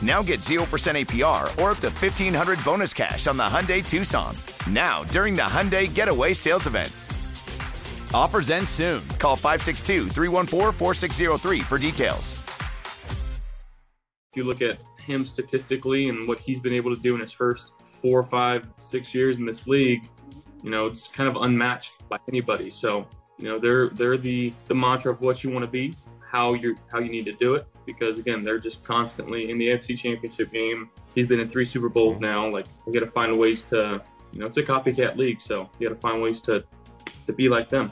Now get 0% APR or up to 1500 bonus cash on the Hyundai Tucson. Now, during the Hyundai Getaway Sales Event. Offers end soon. Call 562 314 4603 for details. If you look at him statistically and what he's been able to do in his first four, five, six years in this league, you know, it's kind of unmatched by anybody. So, you know, they're they're the the mantra of what you want to be, how you how you need to do it. Because again, they're just constantly in the AFC Championship game. He's been in three Super Bowls mm-hmm. now. Like we got to find ways to, you know, it's a copycat league, so you got to find ways to to be like them.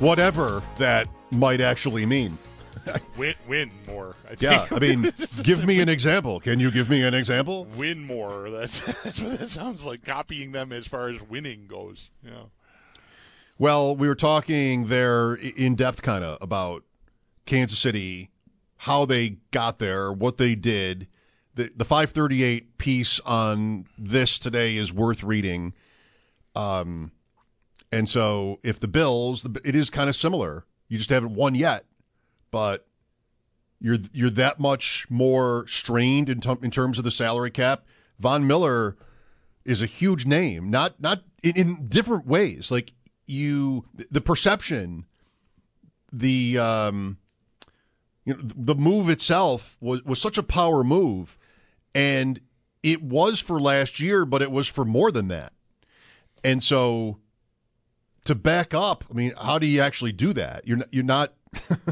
Whatever that might actually mean. win, win more. I. Yeah, I mean, give me an example. Can you give me an example? Win more. That's, that's what that sounds like. Copying them as far as winning goes. Yeah. Well, we were talking there in depth, kind of about Kansas City, how they got there, what they did. The, the 538 piece on this today is worth reading. Um, and so if the Bills, it is kind of similar. You just haven't won yet, but you're you're that much more strained in, t- in terms of the salary cap. Von Miller is a huge name, not not in, in different ways. Like you, the perception, the um, you know, the move itself was was such a power move, and it was for last year, but it was for more than that. And so to back up, I mean, how do you actually do that? You're not, you're not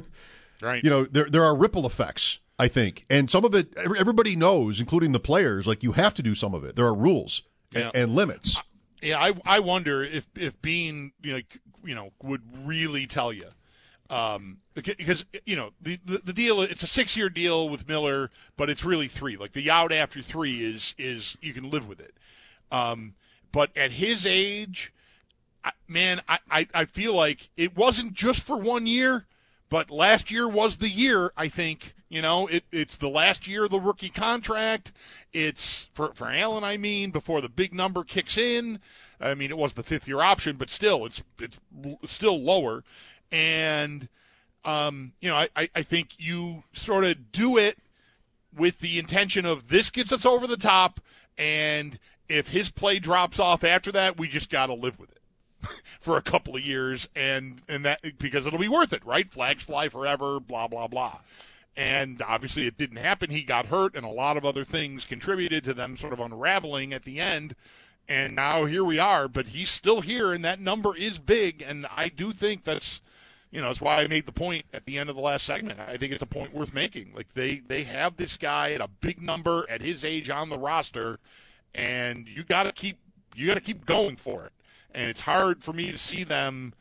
right. You know, there there are ripple effects, I think, and some of it everybody knows, including the players. Like you have to do some of it. There are rules Yeah. and, and limits. Yeah, I I wonder if if you know you know would really tell you. Um, because you know the, the the deal it's a six year deal with Miller, but it's really three. Like the out after three is is you can live with it. Um, but at his age, I, man, I, I I feel like it wasn't just for one year, but last year was the year. I think you know it it's the last year of the rookie contract. It's for for Allen, I mean, before the big number kicks in. I mean, it was the fifth year option, but still, it's it's still lower. And um, you know, I, I, think you sort of do it with the intention of this gets us over the top, and if his play drops off after that, we just got to live with it for a couple of years, and and that because it'll be worth it, right? Flags fly forever, blah blah blah. And obviously, it didn't happen. He got hurt, and a lot of other things contributed to them sort of unraveling at the end. And now here we are, but he's still here, and that number is big. And I do think that's you know, that's why I made the point at the end of the last segment. I think it's a point worth making. Like they they have this guy at a big number at his age on the roster, and you got to keep you got to keep going for it. And it's hard for me to see them,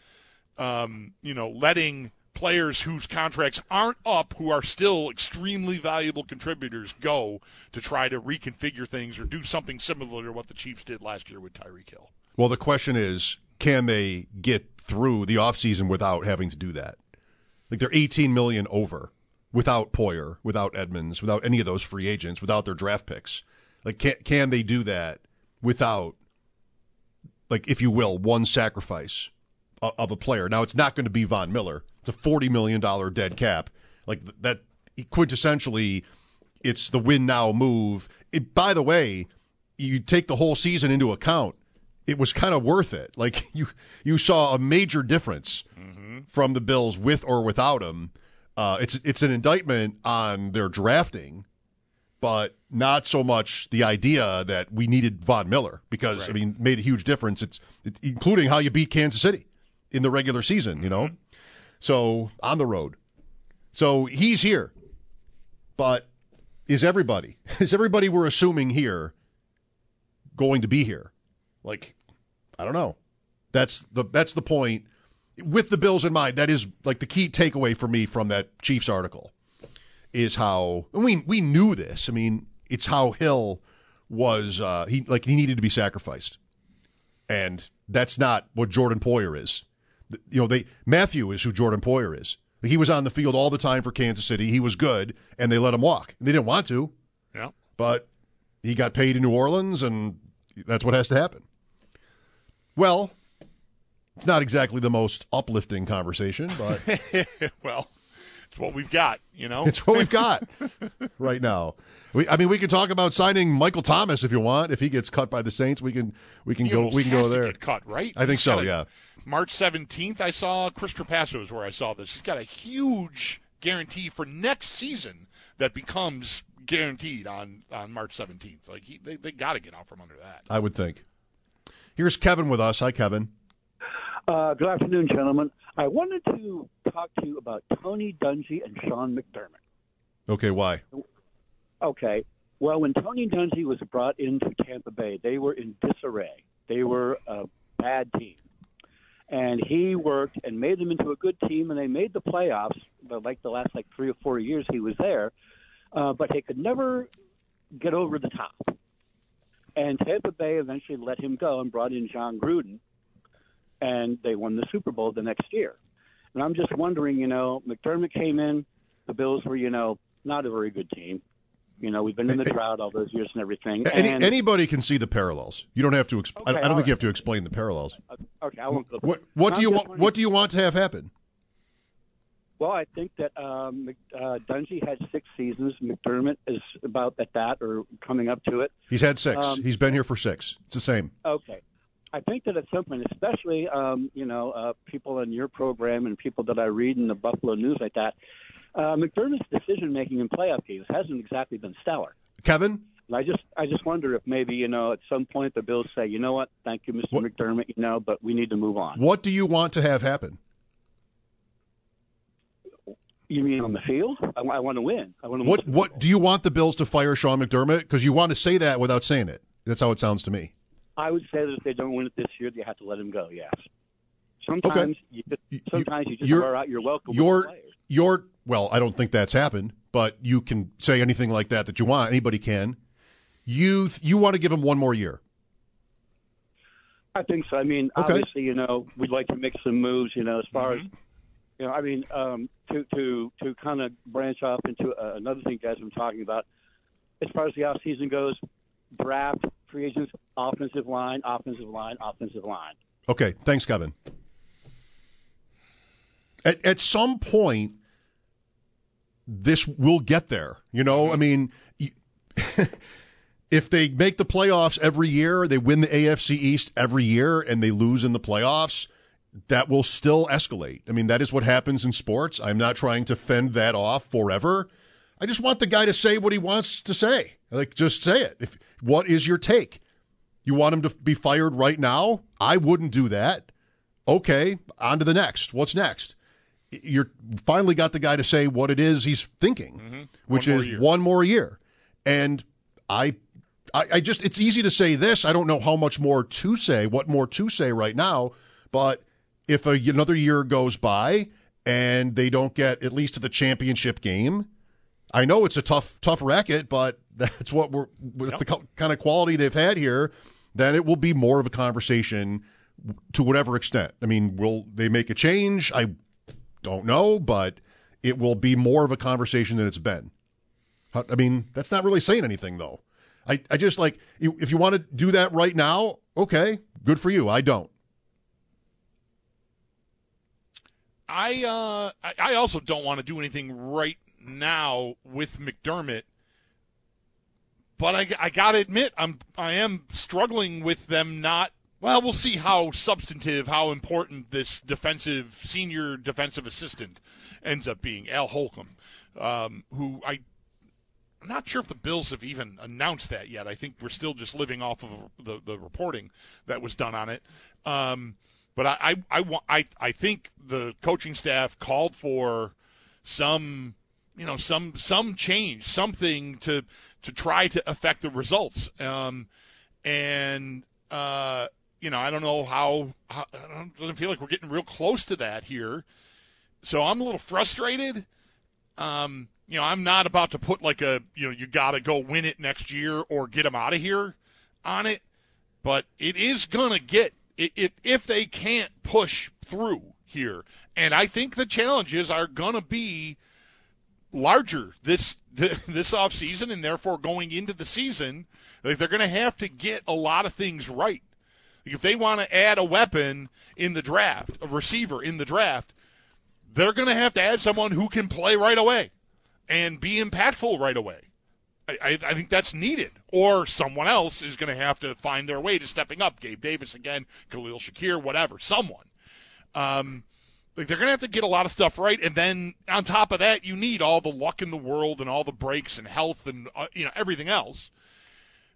um, you know, letting players whose contracts aren't up, who are still extremely valuable contributors, go to try to reconfigure things or do something similar to what the Chiefs did last year with Tyreek Hill. Well, the question is, can they get through the offseason without having to do that? Like they're 18 million over without Poyer, without Edmunds, without any of those free agents, without their draft picks. Like can can they do that without like if you will, one sacrifice of a player. Now it's not going to be Von Miller. It's a 40 million dollar dead cap. Like that quintessentially, it's the win now move. It, by the way, you take the whole season into account, it was kind of worth it. Like you, you saw a major difference from the Bills with or without him. Uh, it's it's an indictment on their drafting, but not so much the idea that we needed Von Miller because I mean made a huge difference. It's it, including how you beat Kansas City in the regular season. You know, so on the road. So he's here, but is everybody is everybody we're assuming here going to be here? Like, I don't know. That's the that's the point. With the Bills in mind, that is like the key takeaway for me from that Chiefs article is how we we knew this. I mean, it's how Hill was uh, he like he needed to be sacrificed, and that's not what Jordan Poyer is. You know, they Mathieu is who Jordan Poyer is. He was on the field all the time for Kansas City. He was good, and they let him walk. They didn't want to, Yeah. but he got paid in New Orleans, and that's what has to happen. Well, it's not exactly the most uplifting conversation, but well, it's what we've got, you know. it's what we've got right now. We, I mean, we can talk about signing Michael Thomas if you want. If he gets cut by the Saints, we can we can He go we can go there. get cut, right? I think He's so, a- yeah. March 17th, I saw Chris Trapasso is where I saw this. He's got a huge guarantee for next season that becomes guaranteed on, on March 17th. Like he, they, they got to get out from under that. I would think. Here's Kevin with us. Hi, Kevin. Uh, good afternoon, gentlemen. I wanted to talk to you about Tony Dungy and Sean McDermott. Okay, why? Okay. Well, when Tony Dungy was brought into Tampa Bay, they were in disarray. They were a bad team. And he worked and made them into a good team, and they made the playoffs, but like the last like three or four years he was there. Uh, but he could never get over the top. And Tampa Bay eventually let him go and brought in Jon Gruden, and they won the Super Bowl the next year. And I'm just wondering, you know, McDermott came in, the Bills were, you know, not a very good team. You know, we've been in the drought all those years and everything. Any, and, anybody can see the parallels. You don't have to. Exp- I- Okay, I don't all think you have to explain the parallels. okay, I won't go. What What do you want? What do you want to have happen? Well, I think that um, uh, Dungy had six seasons. McDermott is about at that or coming up to it. He's had six. Um, He's been here for six. It's the same. Okay. I think that at some point, especially um, you know uh, people in your program and people that I read in the Buffalo News like that, uh, McDermott's decision making in playoff games hasn't exactly been stellar. Kevin, And I just I just wonder if maybe you know at some point the Bills say, you know what, thank you, Mr. What- McDermott, you know, but we need to move on. what do you want to have happen? You mean on the field? I, I want to win. I want to. What What do you want the Bills to fire Sean McDermott? Because you want to say that without saying it. That's how it sounds to me. I would say that if they don't win it this year, they have to let him go. Yes. Sometimes you just, You- sometimes you just you're- wear out your welcome. Your your well, I don't think that's happened, but you can say anything like that that you want. Anybody can. You you want to give him one more year. I think so. I mean, Okay. obviously, you know, we'd like to make some moves. You know, as far Mm-hmm. as you know, I mean, um, to to to kind of branch off into uh, another thing, guys, I'm talking about. As far as the off season goes, draft, free agents, offensive line, offensive line, offensive line. Okay, thanks, Kevin. At, at some point, this will get there. You know, I mean, y- if they make the playoffs every year, they win the AFC East every year, and they lose in the playoffs, that will still escalate. I mean, that is what happens in sports. I'm not trying to fend that off forever. I just want the guy to say what he wants to say. Like, just say it. If what is your take? You want him to be fired right now? I wouldn't do that. Okay, on to the next. What's next? You're finally got the guy to say what it is he's thinking, mm-hmm. which One more is year. one more year. And I, I, I just it's easy to say this. I don't know how much more to say, what more to say right now. But if a, another year goes by and they don't get at least to the championship game, I know it's a tough, tough racket, but that's what we're with the co- kind of quality they've had here. Then it will be more of a conversation to whatever extent. I mean, will they make a change? I don't know, but it will be more of a conversation than it's been. I mean, that's not really saying anything, though. I, I just like if you want to do that right now, okay, good for you. I don't. I uh I, also don't want to do anything right now with McDermott. But I, I got to admit, I'm I am struggling with them not. Well, we'll see how substantive, how important this defensive senior defensive assistant ends up being, Al Holcomb, um, who I I'm not sure if the Bills have even announced that yet. I think we're still just living off of the, the reporting that was done on it. Um, but I, I, I, I, I think the coaching staff called for some, you know, some, some change, something to, to try to affect the results. Um, and, uh, you know, I don't know how, how it doesn't feel like we're getting real close to that here. So I'm a little frustrated. Um, you know, I'm not about to put like a, you know, you got to go win it next year or get them out of here on it, but it is to get if if they can't push through here. And I think the challenges are going to be larger this this off season and therefore going into the season. Like they're going to have to get a lot of things right. Like if they want to add a weapon in the draft, a receiver in the draft, they're going to have to add someone who can play right away and be impactful right away. I, I, think that's needed. Or someone else is going to have to find their way to stepping up. Gabe Davis again, Khalil Shakir, whatever, someone. Um, like they're going to have to get a lot of stuff right, and then on top of that, you need all the luck in the world and all the breaks and health and uh, you know everything else.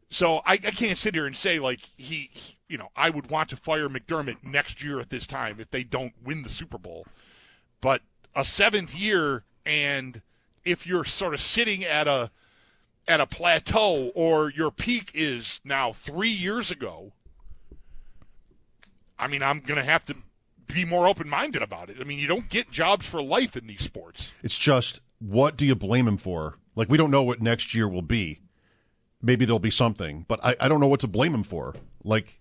So I, I can't sit here and say like he, he, you know, I would want to fire McDermott next year at this time if they don't win the Super Bowl. But a seventh year, and if you're sort of sitting at a at a plateau or your peak is now three years ago, I mean, I'm going to have to be more open minded about it. I mean, you don't get jobs for life in these sports. It's just, what do you blame him for? Like, we don't know what next year will be. Maybe there'll be something, but I, I don't know what to blame him for. Like,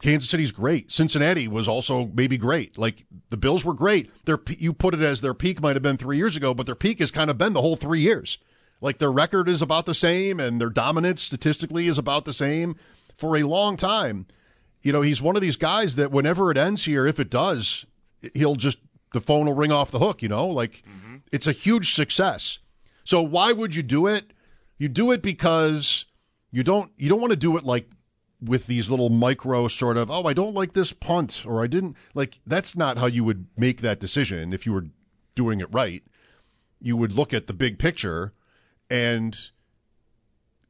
Kansas City's great. Cincinnati was also maybe great. Like the Bills were great. Their you put it as their peak might have been three years ago, but their peak has kind of been the whole three years. Like their record is about the same, and their dominance statistically is about the same for a long time. You know, he's one of these guys that whenever it ends here, if it does, he'll just the phone will ring off the hook. You know, like mm-hmm. it's a huge success. So why would you do it? You do it because you don't you don't want to do it like with these little micro sort of, oh, I don't like this punt, or I didn't like. That's not how you would make that decision if you were doing it right. You would look at the big picture and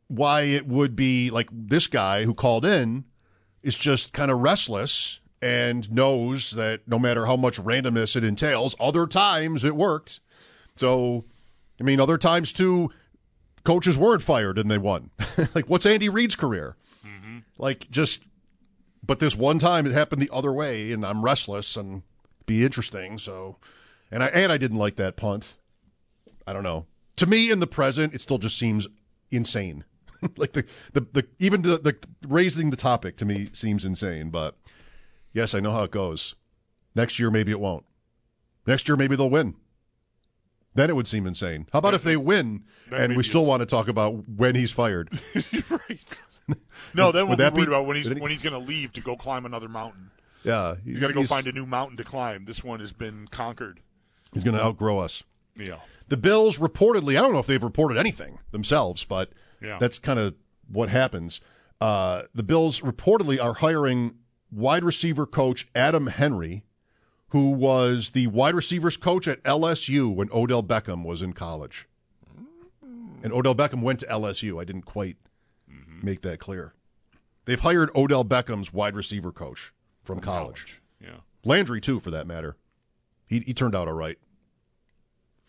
why it would be like this guy who called in is just kind of restless and knows that no matter how much randomness it entails, other times it worked. So, I mean, other times too, coaches weren't fired and they won. like, what's Andy Reid's career? Mm-hmm. Like just, but this one time it happened the other way, and I'm restless and be interesting. So, and I and I didn't like that punt. I don't know. To me, in the present, it still just seems insane. like the, the the even the, the raising the topic to me seems insane. But yes, I know how it goes. Next year, maybe it won't. Next year, maybe they'll win. Then it would seem insane. How about if they win and we still want to talk about when he's fired? right. no, then we'll be worried be, about when he's when he's going to leave to go climb another mountain. Yeah, you got to go find a new mountain to climb. This one has been conquered. He's going to outgrow us. Yeah. The Bills reportedly, I don't know if they've reported anything themselves, but yeah. that's kind of what happens. Uh, the Bills reportedly are hiring wide receiver coach Adam Henry, who was the wide receivers coach at LSU when Odell Beckham was in college. And Odell Beckham went to LSU. I didn't quite make that clear. They've hired Odell Beckham's wide receiver coach from, from college. college. Yeah. Landry, too, for that matter. He, he turned out all right.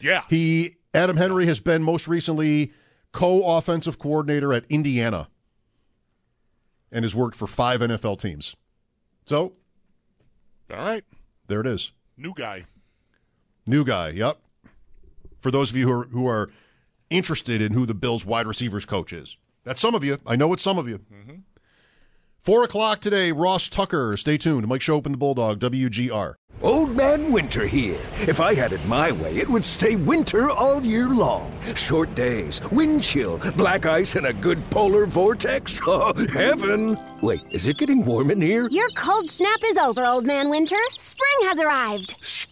Yeah. He Adam Henry has been most recently co-offensive coordinator at Indiana and has worked for five NFL teams. So, all right. There it is. New guy. New guy, yep. For those of you who are, who are interested in who the Bills wide receivers coach is. That's some of you. I know it's some of you. Mm-hmm. Four o'clock today, Ross Tucker. Stay tuned. Mike Schopp and the Bulldog, WGR. Old Man Winter here. If I had it my way, it would stay winter all year long. Short days, wind chill, black ice, and a good polar vortex. Oh, heaven! Wait, is it getting warm in here? Your cold snap is over, Old Man Winter. Spring has arrived.